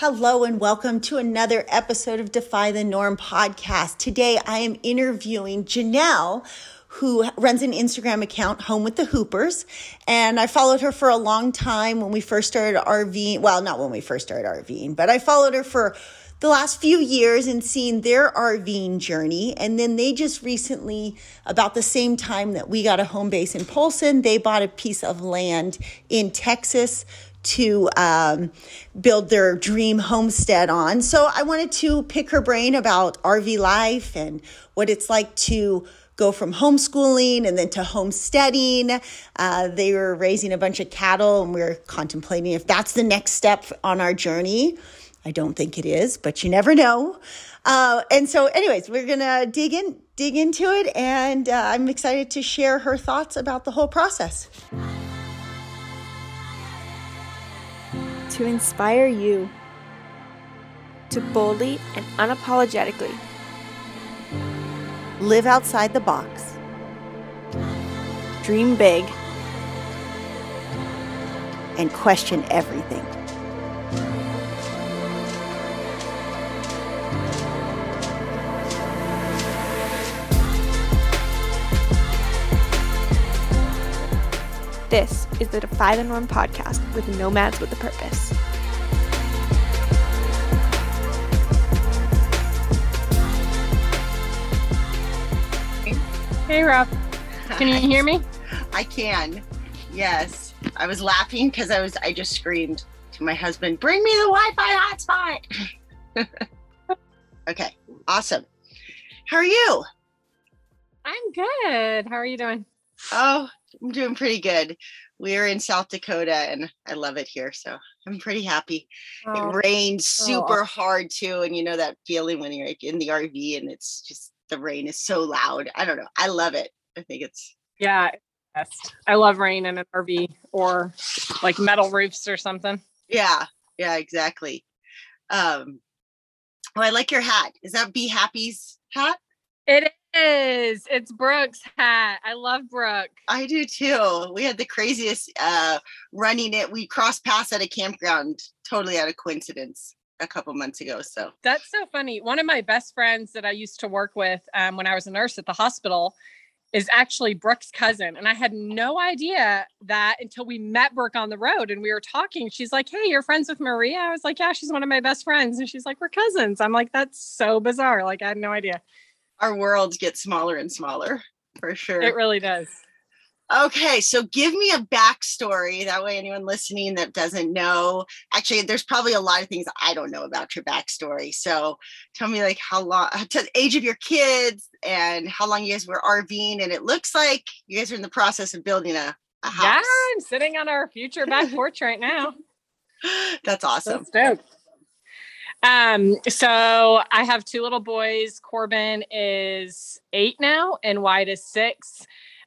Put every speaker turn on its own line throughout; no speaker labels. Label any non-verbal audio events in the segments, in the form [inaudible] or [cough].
Hello and welcome to another episode of Defy the Norm podcast. Today I am interviewing Janelle, who runs an Instagram account, Home with the Hoopers. And I followed her for a long time when we first started RVing. Well, not when we first started RVing, but I followed her for the last few years and seen their RVing journey. And then they just recently, about the same time that we got a home base in Polson, they bought a piece of land in Texas to um, build their dream homestead on. So I wanted to pick her brain about RV life and what it's like to go from homeschooling and then to homesteading. Uh, they were raising a bunch of cattle, and we are contemplating if that's the next step on our journey. I don't think it is, but you never know. Uh, and so, anyways, we're gonna dig in, dig into it, and uh, I'm excited to share her thoughts about the whole process.
To inspire you to boldly and unapologetically
live outside the box,
dream big,
and question everything.
This is the Defy the Norm podcast with Nomads with a Purpose.
Hey, Rob. Can you hear me?
I can. Yes. I was laughing because I was I just screamed to my husband, "Bring me the Wi-Fi hotspot." [laughs] okay. Awesome. How are you?
I'm good. How are you doing?
Oh, I'm doing pretty good. We're in South Dakota and I love it here. So I'm pretty happy. Oh. It rains super hard too. And you know that feeling when you're in the RV and it's just the rain is so loud. I don't know. I love it. I think it's
yeah. Yes. I love rain in an RV or like metal roofs or something.
Yeah. Yeah, exactly. Um oh, I like your hat. Is that Be Happy's hat?
It is. It's Brooke's hat. I love Brooke.
I do too. We had the craziest uh running it. We crossed paths at a campground totally out of coincidence a couple months ago. So
that's so funny. One of my best friends that I used to work with um, when I was a nurse at the hospital is actually Brooke's cousin. And I had no idea that until we met Brooke on the road and we were talking. She's like, Hey, you're friends with Maria? I was like, Yeah, she's one of my best friends. And she's like, We're cousins. I'm like, That's so bizarre. Like, I had no idea
our worlds get smaller and smaller for sure.
It really does.
Okay, so give me a backstory. That way, anyone listening that doesn't know, actually, there's probably a lot of things I don't know about your backstory. So tell me, like, how long, to the age of your kids, and how long you guys were RVing. And it looks like you guys are in the process of building a, a house. Yeah,
I'm sitting on our future back [laughs] porch right now.
That's awesome.
That's dope. Um, so I have two little boys. Corbin is eight now, and Wyatt is six.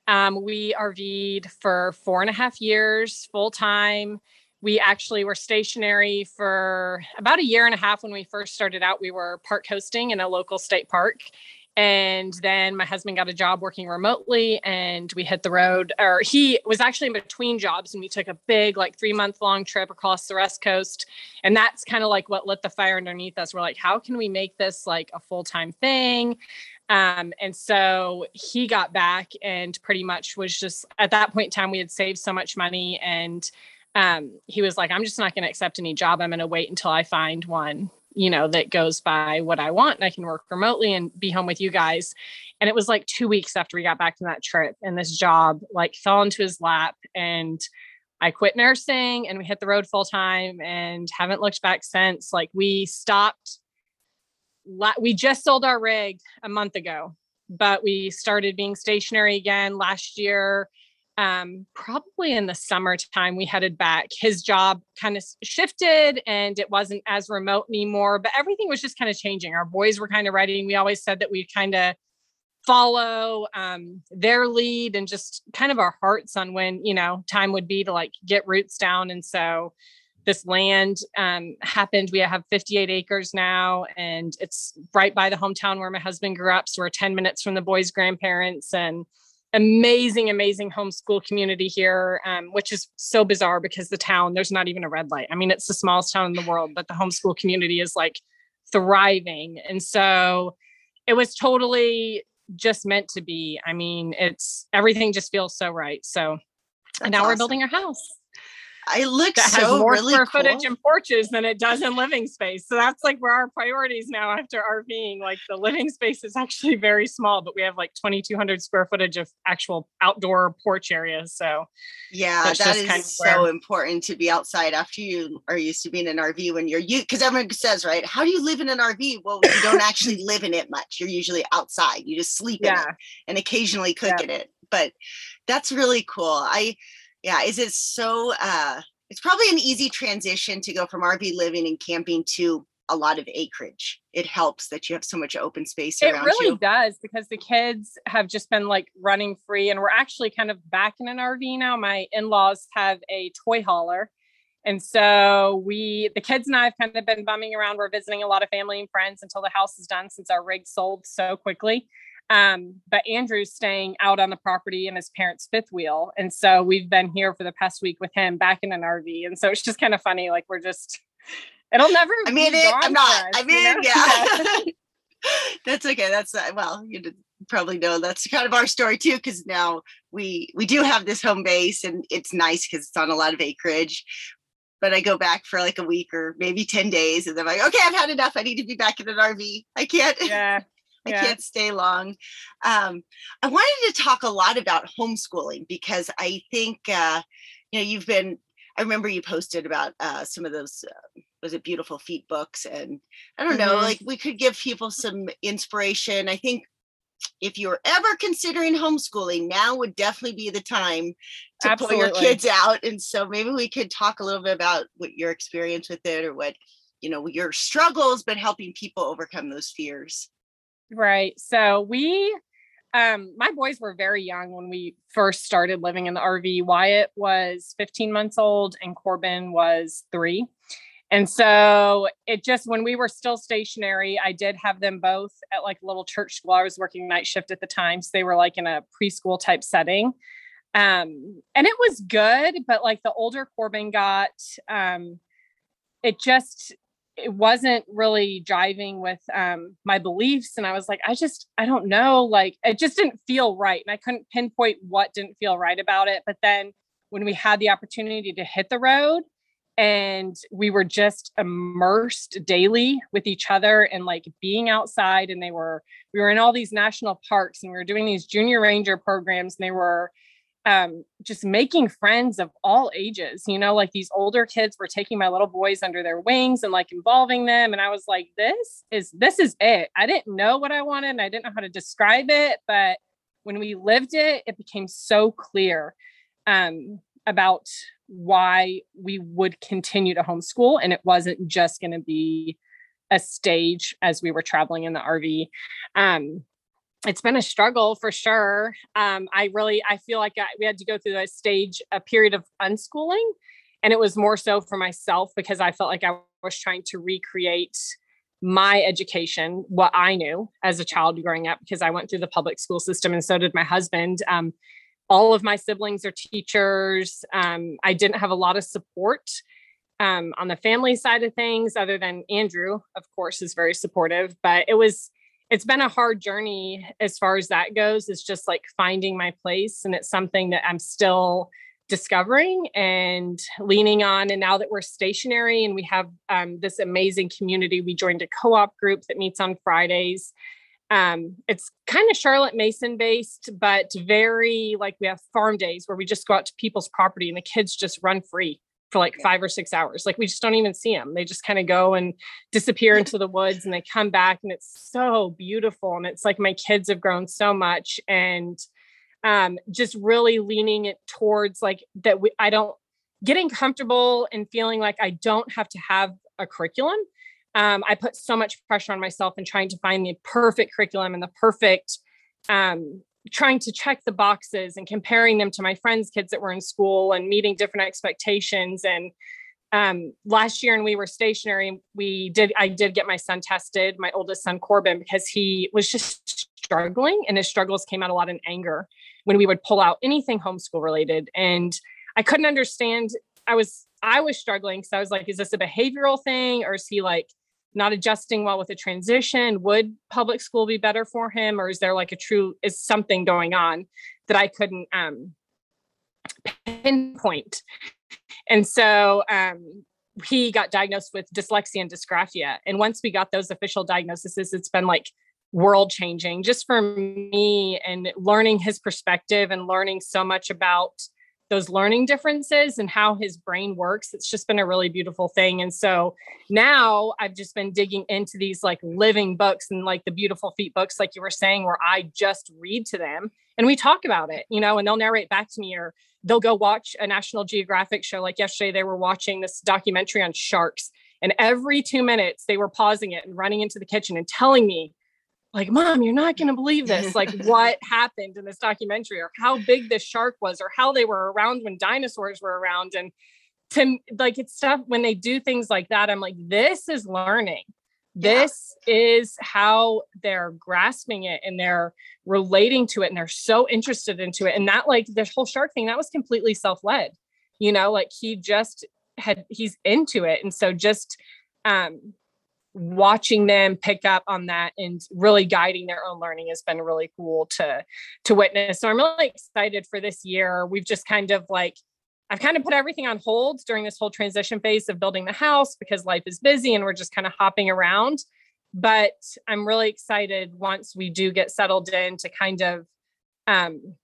Um, we RV'd for four and a half years, full time. We actually were stationary for about a year and a half when we first started out. We were park hosting in a local state park. And then my husband got a job working remotely and we hit the road, or he was actually in between jobs and we took a big, like three month long trip across the West Coast. And that's kind of like what lit the fire underneath us. We're like, how can we make this like a full time thing? Um, and so he got back and pretty much was just at that point in time, we had saved so much money. And um, he was like, I'm just not going to accept any job. I'm going to wait until I find one you know, that goes by what I want and I can work remotely and be home with you guys. And it was like two weeks after we got back from that trip and this job like fell into his lap and I quit nursing and we hit the road full time and haven't looked back since. Like we stopped, we just sold our rig a month ago, but we started being stationary again last year um, probably in the summertime, we headed back. His job kind of shifted and it wasn't as remote anymore, but everything was just kind of changing. Our boys were kind of ready. We always said that we kind of follow um, their lead and just kind of our hearts on when, you know, time would be to like get roots down. And so this land um, happened. We have 58 acres now, and it's right by the hometown where my husband grew up. So we're 10 minutes from the boys' grandparents. And amazing, amazing homeschool community here, um, which is so bizarre because the town, there's not even a red light. I mean, it's the smallest town in the world, but the homeschool community is like thriving. And so it was totally just meant to be. I mean, it's everything just feels so right. So and now awesome. we're building our house.
I look that so has more really square
cool. footage and porches than it does in living space. So that's like where our priorities now after RVing. Like the living space is actually very small, but we have like 2,200 square footage of actual outdoor porch areas. So
yeah, that is kind of so where... important to be outside after you are used to being in an RV when you're you because everyone says right, how do you live in an RV? Well, you don't actually [coughs] live in it much. You're usually outside. You just sleep yeah. in it and occasionally cook yeah. in it. But that's really cool. I yeah is it so uh it's probably an easy transition to go from rv living and camping to a lot of acreage. It helps that you have so much open space
it really
you.
does because the kids have just been like running free and we're actually kind of back in an rv now. My in-laws have a toy hauler and so we the kids and i have kind of been bumming around. We're visiting a lot of family and friends until the house is done since our rig sold so quickly um, but Andrew's staying out on the property in his parents' fifth wheel. And so we've been here for the past week with him back in an RV. And so it's just kind of funny. Like we're just, it'll never
I mean, it, I'm not, us, I mean, you know? yeah. [laughs] [laughs] that's okay. That's uh, well, you probably know that's kind of our story too, because now we we do have this home base and it's nice because it's on a lot of acreage. But I go back for like a week or maybe 10 days and I'm like, okay, I've had enough. I need to be back in an RV. I can't.
Yeah.
I yeah. can't stay long. Um, I wanted to talk a lot about homeschooling because I think uh, you know you've been. I remember you posted about uh, some of those. Uh, was it beautiful feet books and I don't know, mm-hmm. like we could give people some inspiration. I think if you're ever considering homeschooling, now would definitely be the time to Absolutely. pull your kids out. And so maybe we could talk a little bit about what your experience with it or what you know your struggles, but helping people overcome those fears.
Right. So we um my boys were very young when we first started living in the RV. Wyatt was 15 months old and Corbin was 3. And so it just when we were still stationary, I did have them both at like a little church school. I was working night shift at the time, so they were like in a preschool type setting. Um and it was good, but like the older Corbin got um it just it wasn't really driving with um, my beliefs and i was like i just i don't know like it just didn't feel right and i couldn't pinpoint what didn't feel right about it but then when we had the opportunity to hit the road and we were just immersed daily with each other and like being outside and they were we were in all these national parks and we were doing these junior ranger programs and they were um, just making friends of all ages. You know, like these older kids were taking my little boys under their wings and like involving them. And I was like, this is this is it. I didn't know what I wanted and I didn't know how to describe it, but when we lived it, it became so clear um, about why we would continue to homeschool. And it wasn't just going to be a stage as we were traveling in the RV. Um, it's been a struggle for sure. Um, I really, I feel like I, we had to go through a stage, a period of unschooling, and it was more so for myself because I felt like I was trying to recreate my education, what I knew as a child growing up, because I went through the public school system, and so did my husband. Um, all of my siblings are teachers. Um, I didn't have a lot of support um, on the family side of things, other than Andrew, of course, is very supportive. But it was it's been a hard journey as far as that goes. It's just like finding my place. And it's something that I'm still discovering and leaning on. And now that we're stationary and we have um, this amazing community, we joined a co op group that meets on Fridays. Um, it's kind of Charlotte Mason based, but very like we have farm days where we just go out to people's property and the kids just run free for like five or six hours. Like we just don't even see them. They just kind of go and disappear into the woods and they come back and it's so beautiful. And it's like my kids have grown so much and um, just really leaning it towards like that we, I don't getting comfortable and feeling like I don't have to have a curriculum. Um, I put so much pressure on myself and trying to find the perfect curriculum and the perfect um, trying to check the boxes and comparing them to my friends' kids that were in school and meeting different expectations. And um, last year, and we were stationary, we did, I did get my son tested, my oldest son, Corbin, because he was just struggling and his struggles came out a lot in anger when we would pull out anything homeschool related. And I couldn't understand. I was I was struggling because I was like, is this a behavioral thing or is he like not adjusting well with the transition? Would public school be better for him, or is there like a true is something going on that I couldn't um, pinpoint? And so um, he got diagnosed with dyslexia and dysgraphia. And once we got those official diagnoses, it's been like world changing just for me and learning his perspective and learning so much about those learning differences and how his brain works. It's just been a really beautiful thing. And so now I've just been digging into these like living books and like the beautiful feet books, like you were saying, where I just read to them and we talk about it, you know, and they'll narrate back to me or they'll go watch a National Geographic show. Like yesterday, they were watching this documentary on sharks. And every two minutes, they were pausing it and running into the kitchen and telling me like mom you're not going to believe this [laughs] like what happened in this documentary or how big this shark was or how they were around when dinosaurs were around. And to like it's stuff when they do things like that i'm like this is learning. This yeah. is how they're grasping it and they're relating to it and they're so interested into it. And that like this whole shark thing that was completely self-led you know like he just had he's into it. And so just um watching them pick up on that and really guiding their own learning has been really cool to to witness. So I'm really excited for this year. We've just kind of like I've kind of put everything on hold during this whole transition phase of building the house because life is busy and we're just kind of hopping around. But I'm really excited once we do get settled in to kind of um,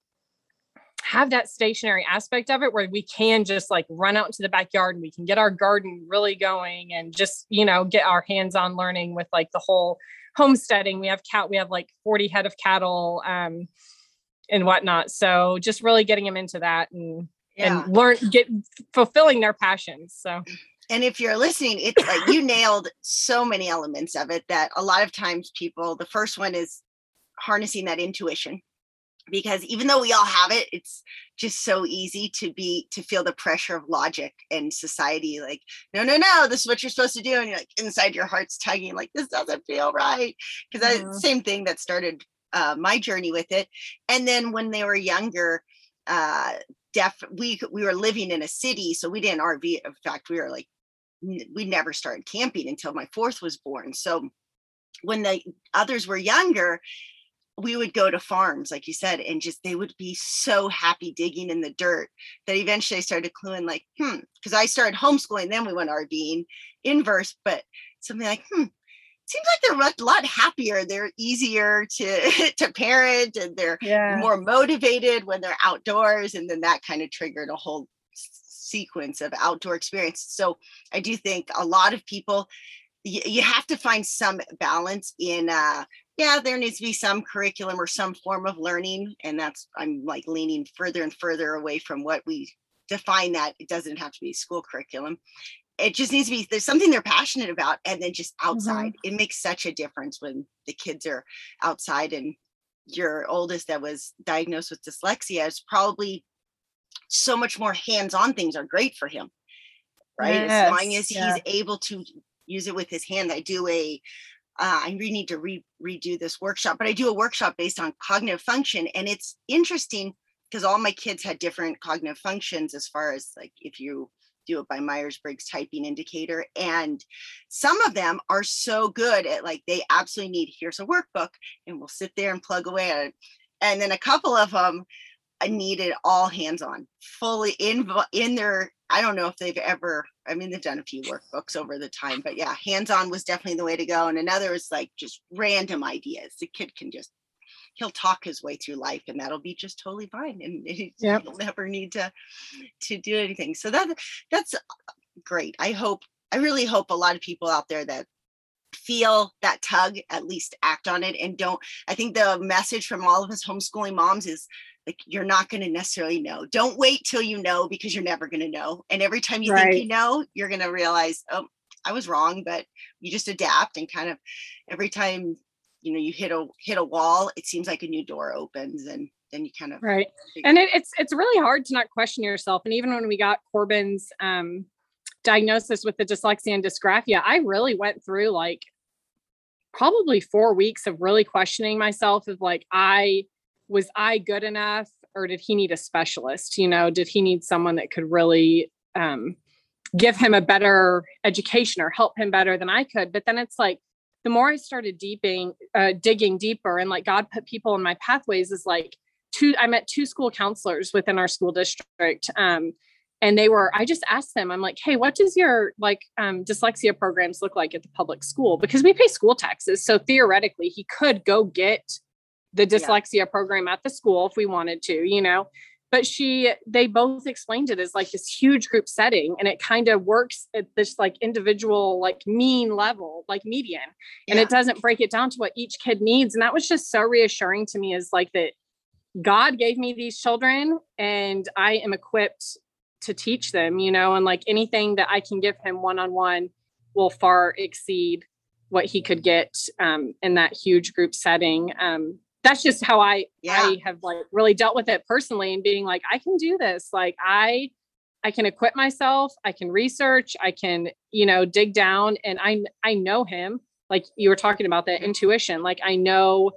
have that stationary aspect of it where we can just like run out into the backyard and we can get our garden really going and just you know get our hands on learning with like the whole homesteading. We have cat we have like 40 head of cattle um and whatnot. So just really getting them into that and yeah. and learn get fulfilling their passions so.
And if you're listening it's like you nailed so many elements of it that a lot of times people the first one is harnessing that intuition because even though we all have it it's just so easy to be to feel the pressure of logic and society like no no no this is what you're supposed to do and you're like inside your heart's tugging like this doesn't feel right because mm-hmm. same thing that started uh, my journey with it and then when they were younger uh def we we were living in a city so we didn't rv in fact we were like we never started camping until my fourth was born so when the others were younger we would go to farms, like you said, and just they would be so happy digging in the dirt that eventually I started cluing, like, hmm, because I started homeschooling, then we went RVing inverse, but something like, hmm, seems like they're a lot happier. They're easier to [laughs] to parent and they're yeah. more motivated when they're outdoors. And then that kind of triggered a whole sequence of outdoor experience. So I do think a lot of people you, you have to find some balance in uh, yeah, there needs to be some curriculum or some form of learning. And that's, I'm like leaning further and further away from what we define that. It doesn't have to be school curriculum. It just needs to be, there's something they're passionate about and then just outside. Mm-hmm. It makes such a difference when the kids are outside and your oldest that was diagnosed with dyslexia is probably so much more hands-on things are great for him right yes, as long as yeah. he's able to use it with his hand i do a uh, I really need to re- redo this workshop, but I do a workshop based on cognitive function. And it's interesting because all my kids had different cognitive functions as far as like if you do it by Myers Briggs typing indicator. And some of them are so good at like they absolutely need here's a workbook and we'll sit there and plug away at it. And then a couple of them needed all hands on, fully in in their. I don't know if they've ever. I mean, they've done a few workbooks over the time, but yeah, hands on was definitely the way to go. And another is like just random ideas. The kid can just he'll talk his way through life, and that'll be just totally fine. And [laughs] yep. he'll never need to to do anything. So that that's uh, great. I hope. I really hope a lot of people out there that feel that tug at least act on it and don't i think the message from all of us homeschooling moms is like you're not going to necessarily know. Don't wait till you know because you're never going to know. And every time you right. think you know you're going to realize oh i was wrong but you just adapt and kind of every time you know you hit a hit a wall it seems like a new door opens and then you kind of
right. and it, it's it's really hard to not question yourself. And even when we got corbin's um diagnosis with the dyslexia and dysgraphia i really went through like probably four weeks of really questioning myself of like i was I good enough? or did he need a specialist? You know, did he need someone that could really um, give him a better education or help him better than I could? But then it's like, the more I started deeping, uh, digging deeper, and like God put people in my pathways, is like two. I met two school counselors within our school district, um, and they were. I just asked them. I'm like, hey, what does your like um, dyslexia programs look like at the public school? Because we pay school taxes, so theoretically, he could go get the dyslexia yeah. program at the school if we wanted to, you know. But she, they both explained it as like this huge group setting, and it kind of works at this like individual, like mean level, like median, and yeah. it doesn't break it down to what each kid needs. And that was just so reassuring to me is like that God gave me these children, and I am equipped to teach them, you know, and like anything that I can give him one on one will far exceed what he could get um, in that huge group setting. Um, that's just how I yeah. I have like really dealt with it personally and being like I can do this like I I can equip myself I can research I can you know dig down and I I know him like you were talking about that mm-hmm. intuition like I know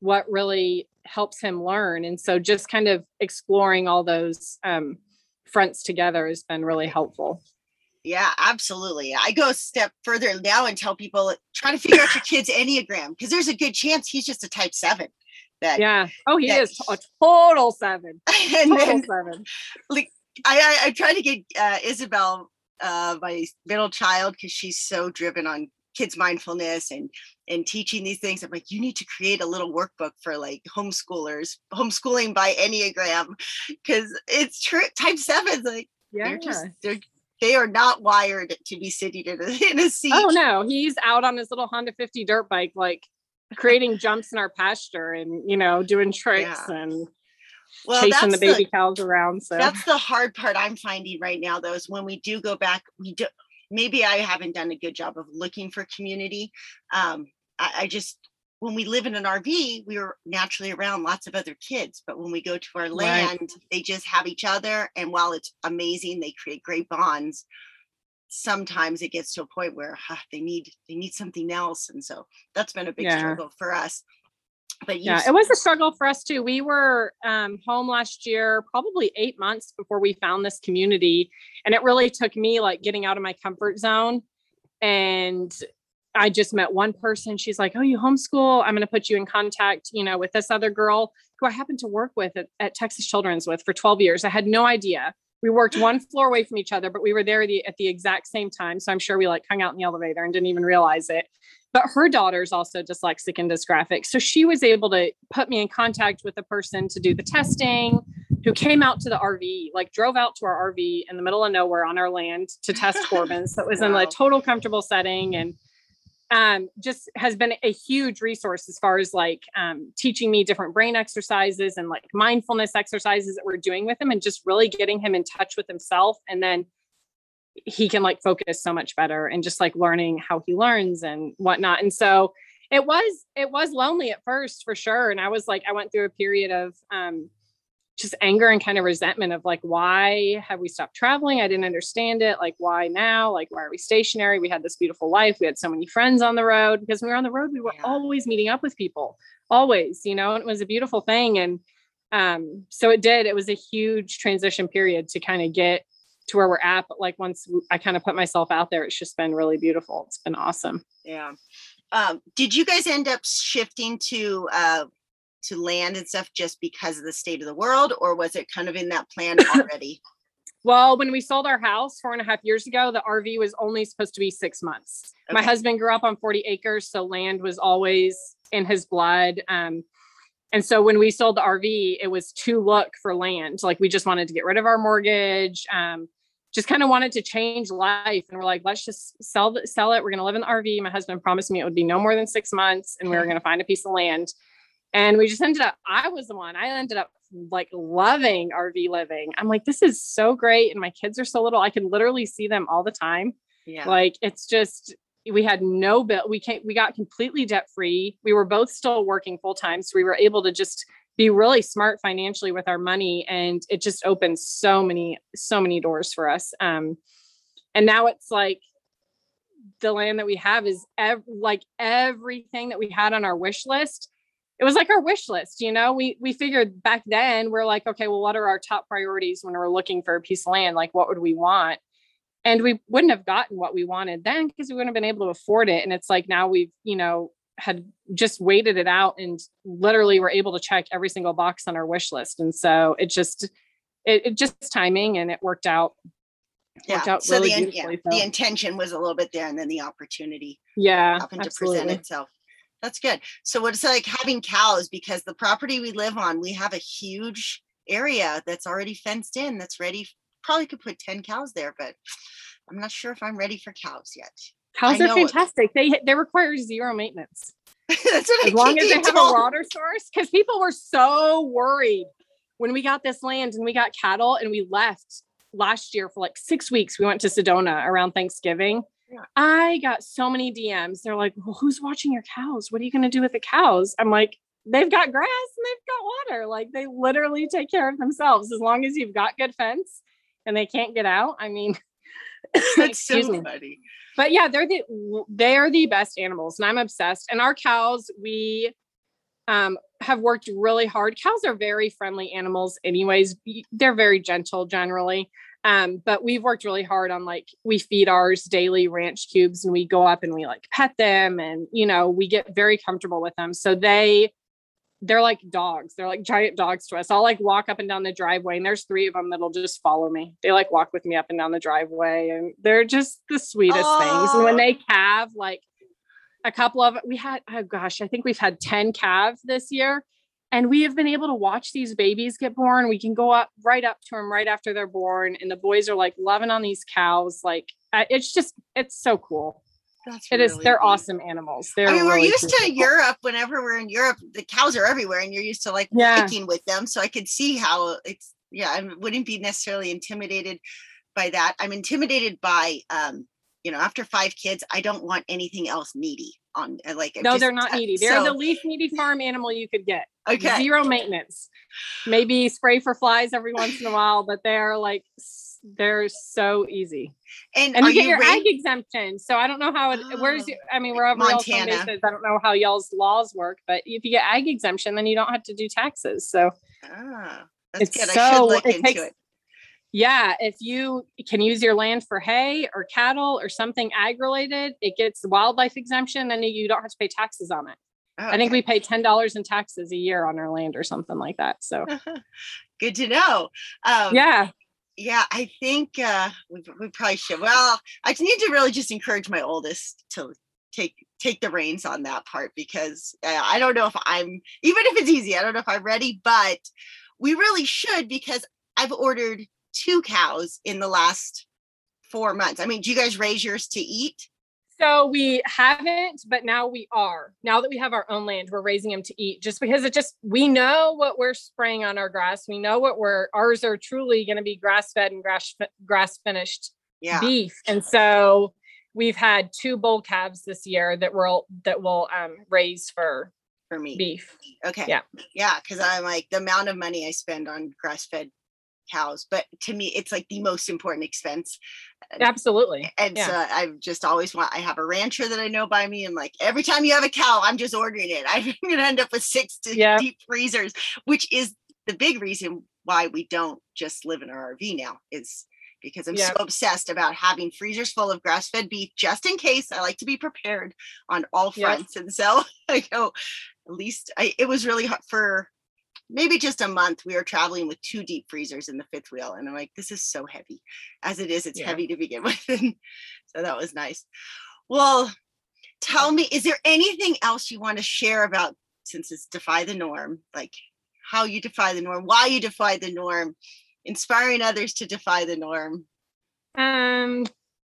what really helps him learn and so just kind of exploring all those um fronts together has been really helpful
yeah, absolutely. I go a step further now and tell people try to figure out your [laughs] kid's Enneagram because there's a good chance he's just a type seven.
That yeah. Oh, he that, is a total seven. [laughs] And total then, seven.
Like I, I, I try to get uh, Isabel, uh, my middle child, because she's so driven on kids mindfulness and and teaching these things. I'm like, you need to create a little workbook for like homeschoolers, homeschooling by Enneagram, because it's true. Type sevens, like yeah. they're just they're they are not wired to be sitting in a, [laughs] in a seat.
Oh no, he's out on his little Honda 50 dirt bike, like creating jumps in our pasture and you know doing tricks yeah. and well, chasing the baby the, cows around. So
that's the hard part I'm finding right now, though, is when we do go back, we do maybe I haven't done a good job of looking for community. Um, I, I just when we live in an RV, we are naturally around lots of other kids. But when we go to our land, right. they just have each other. And while it's amazing, they create great bonds sometimes it gets to a point where huh, they need they need something else and so that's been a big yeah. struggle for us
but yeah it was a struggle for us too we were um, home last year probably eight months before we found this community and it really took me like getting out of my comfort zone and i just met one person she's like oh you homeschool i'm going to put you in contact you know with this other girl who i happened to work with at, at texas children's with for 12 years i had no idea we worked [gasps] one floor away from each other, but we were there the, at the exact same time. So I'm sure we like hung out in the elevator and didn't even realize it. But her daughter's also dyslexic and dysgraphic. So she was able to put me in contact with a person to do the testing who came out to the RV, like drove out to our RV in the middle of nowhere on our land to test [laughs] Corbin. So it was wow. in a total comfortable setting. And um, just has been a huge resource as far as like um, teaching me different brain exercises and like mindfulness exercises that we're doing with him and just really getting him in touch with himself and then he can like focus so much better and just like learning how he learns and whatnot and so it was it was lonely at first for sure and i was like i went through a period of um just anger and kind of resentment of like why have we stopped traveling? I didn't understand it. Like why now? Like why are we stationary? We had this beautiful life. We had so many friends on the road. Because we were on the road we were yeah. always meeting up with people always you know and it was a beautiful thing and um so it did. It was a huge transition period to kind of get to where we're at but like once i kind of put myself out there it's just been really beautiful. It's been awesome.
Yeah. Um, did you guys end up shifting to uh, to land and stuff just because of the state of the world, or was it kind of in that plan [laughs] already?
well, when we sold our house four and a half years ago, the RV was only supposed to be six months. Okay. My husband grew up on 40 acres, so land was always in his blood. Um, and so when we sold the RV, it was to look for land. Like we just wanted to get rid of our mortgage. Um, just kind of wanted to change life and we're like let's just sell sell it we're going to live in the rv my husband promised me it would be no more than six months and we were going to find a piece of land and we just ended up, I was the one, I ended up like loving RV living. I'm like, this is so great. And my kids are so little, I can literally see them all the time. Yeah. Like it's just, we had no bill. We can't, we got completely debt free. We were both still working full time. So we were able to just be really smart financially with our money. And it just opened so many, so many doors for us. Um, and now it's like, the land that we have is ev- like everything that we had on our wish list it was like our wish list, you know. We we figured back then we're like, okay, well, what are our top priorities when we're looking for a piece of land? Like, what would we want? And we wouldn't have gotten what we wanted then because we wouldn't have been able to afford it. And it's like now we've, you know, had just waited it out and literally were able to check every single box on our wish list. And so it just it, it just timing and it worked out
Yeah.
worked out
So
really
the, in-
beautifully.
the intention was a little bit there and then the opportunity
yeah,
happened to
absolutely.
present itself. That's good. So what it's like having cows because the property we live on, we have a huge area that's already fenced in, that's ready. Probably could put 10 cows there, but I'm not sure if I'm ready for cows yet.
Cows are
it.
fantastic. They they require zero maintenance. [laughs]
that's what I
as long as they have a water source because people were so worried when we got this land and we got cattle and we left last year for like six weeks we went to sedona around thanksgiving. I got so many dms they're like well who's watching your cows? What are you going to do with the cows? I'm like they've got grass and they've got water. Like they literally take care of themselves. As long as you've got good fence and they can't get out i mean [laughs]
That's so
me.
funny.
but yeah they're the they're the best animals and i'm obsessed. And our cows we um have worked really hard. Cows are very friendly animals anyways. They're very gentle generally um but we've worked really hard on like we feed ours daily ranch cubes and we go up and we like pet them and you know we get very comfortable with them. So they they're like dogs. They're like giant dogs to us. I'll like walk up and down the driveway and there's three of them that'll just follow me. They like walk with me up and down the driveway and they're just the sweetest things. And when they calve like a couple of we had oh gosh i think we've had 10 calves this year and we have been able to watch these babies get born we can go up right up to them right after they're born and the boys are like loving on these cows like it's just it's so cool
That's
it is
really
they're
neat.
awesome animals they're
I mean, we're
really
used to. Europe. Whenever we're in Europe, the cows are everywhere, and you're used to like
Yeah.
hiking with them. So I could see how it's. Yeah, I wouldn't be necessarily intimidated by that. I'm intimidated by, um, you know, after five kids, I don't want anything else needy on. uh, Like,
no
just-
they're not needy they're the least needy farm animal you could get
Okay.
zero maintenance maybe spray for flies every once in a while but they're like they're so easy
And,
and you get
you
your ag exemption. So I don't know how it. Where's your, I mean, wherever y'all's
Montana.
base is, I don't know how y'all's laws work. But if you get ag exemption, then you don't have to do taxes. So
Ah, that's
it's
good. I
so
should look
it
into
takes.
it.
Yeah, if you can use your land for hay or cattle or something ag related, it gets wildlife exemption, and you don't have to pay taxes on it. I think we pay ten dollars in taxes a year on our land or something like that. So [laughs]
Good to know. Um,
yeah,
yeah i think uh we, we probably should well i need to really just encourage my oldest to take take the reins on that part because uh, i don't know if i'm even if it's easy i don't know if i'm ready but we really should because i've ordered two cows in the last four months i mean do you guys raise yours to eat
So we haven't, but now we are. Now that we have our own land, we're raising them to eat just because it just, we know what we're spraying on our grass. We know what we're, ours are truly going to be grass fed and grass, grass finished
yeah
beef. And so we've had two bull calves this year that will, that will um, raise for
for me
beef.
okay
yeah.
yeah because i'm like the amount of money i spend on grass fed cows but to me it's like the most important expense
Absolutely.
and
Yeah.
so I've just always want. I have a rancher that I know by me, and like every time you have a cow, I'm just ordering it. [laughs] I'm gonna end up with six to
Yeah.
deep freezers, which is the big reason why we don't just live in our RV now. Is because I'm so obsessed about having freezers full of grass-fed beef just in case. I like to be prepared on all
Yep.
fronts, and so [laughs] I go. At least I, it was really hard for maybe just a month. We were traveling with two deep freezers in the fifth wheel, and I'm like, this is so heavy. As it is, it's
Yeah.
heavy to begin [laughs] with. And so that was nice. Well, tell me, is there anything else you want to share about since it's defy the norm, like how you defy the norm, why you defy the norm, inspiring others to defy the norm?
Um,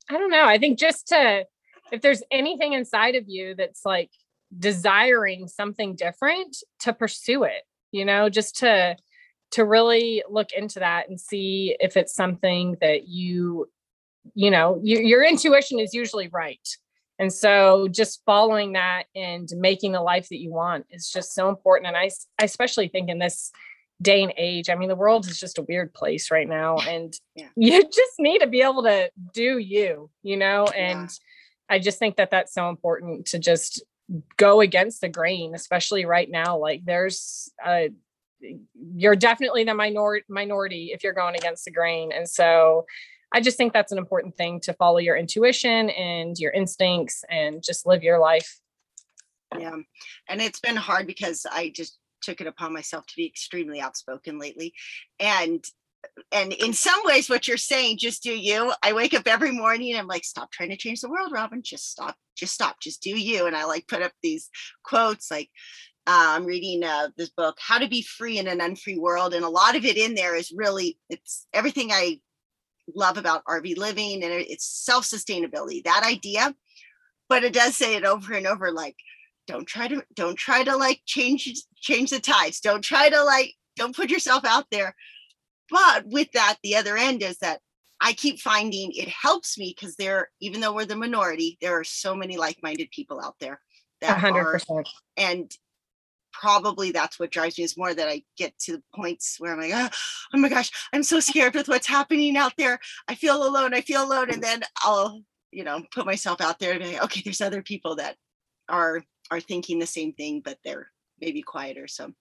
I don't know. I think just to, if there's anything inside of you that's like desiring something different, to pursue it. You know, just to to really look into that and see if it's something that you, you know, your your intuition is usually right. And so just following that and making the life that you want is just so important. And I, I especially think in this day and age, I mean, the world is just a weird place right now. And
Yeah. [laughs]
you just need to be able to do you, you know,
Yeah.
and I just think that that's so important to just go against the grain, especially right now. Like there's uh you're definitely the minor- minority if you're going against the grain. And so I just think that's an important thing to follow your intuition and your instincts and just live your life.
Yeah. And it's been hard because I just took it upon myself to be extremely outspoken lately. And and in some ways what you're saying just do you. I wake up every morning and i'm like stop trying to change the world robin. Just stop just stop. Just do you. And i like put up these quotes like uh, i'm reading uh, this book how to be free in an unfree world. And a lot of it in there is really it's everything i love about rv living and it's self-sustainability that idea. But it does say it over and over like don't try to don't try to like change change the tides. Don't try to like don't put yourself out there but with that the other end is that i keep finding it helps me because there even though we're the minority there are so many like-minded people out there that 100%. are and probably that's what drives me is more that I get to the points where I'm like, oh, oh, my gosh, I'm so scared with what's happening out there. I feel alone. I feel alone. And then I'll, you know, put myself out there and be like, okay, there's other people that are are thinking the same thing, but they're maybe quieter. So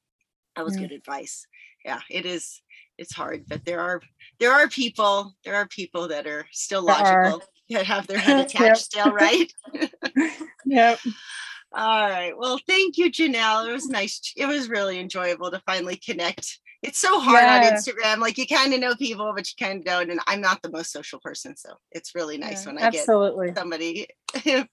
that was good advice. Yeah, it is. It's hard, but there are there are people there are people that are still logical that have their head [laughs] attached yep. still, right? [laughs] [laughs]
yep.
All right. Well, thank you, Janelle. It was nice. It was really enjoyable to finally connect. It's so hard yeah. on Instagram. Like you kind of know people, but you kind of don't. And I'm not the most social person, so it's really nice yeah, when I absolutely. get somebody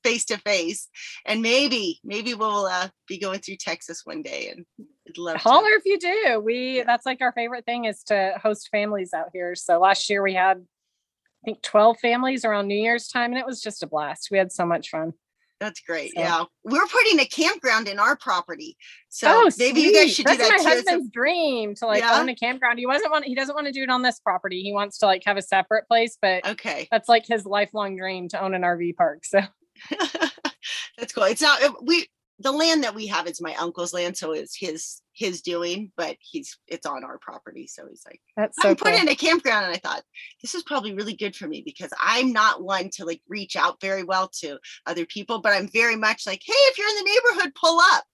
face to face. And maybe, maybe we'll uh, be going through Texas one day, and
holler to. if you do. We that's like our favorite thing is to host families out here. So last year we had, I think, 12 families around New Year's time, and it was just a blast. We had so much fun.
That's great. So. Yeah. We're putting a campground in our property. So oh, maybe sweet. you guys should
That's
do that.
my too. husband's dream to like yeah. own a campground. He wasn't want he doesn't want to do it on this property. He wants to like have a separate place, but
okay.
That's like his lifelong dream to own an RV park. So [laughs]
that's cool. It's not we the land that we have is my uncle's land, so it's his his doing, but he's it's on our property. So he's like,
That's so
I'm cool. put in a campground, and I thought this is probably really good for me because I'm not one to like reach out very well to other people, but I'm very much like, hey, if you're in the neighborhood, pull up.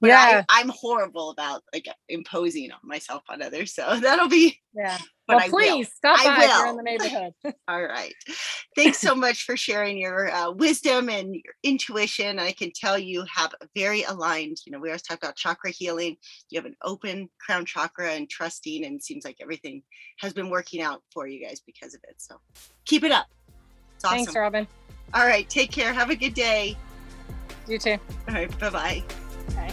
But yeah. I, am horrible about like imposing on myself on others. So [laughs] that'll be
yeah. But well, I please will. stop I by will. if you're in the [laughs] neighborhood. [laughs]
All right. Thanks so much for sharing your uh, wisdom and your intuition. I can tell you have very aligned. You know, we always talk about chakra healing. You have an open crown chakra and trusting, and it seems like everything has been working out for you guys because of it. So keep it up.
It's awesome. Thanks, Robin.
All right. Take care. Have a good day.
You too.
All right. Bye-bye.
Bye.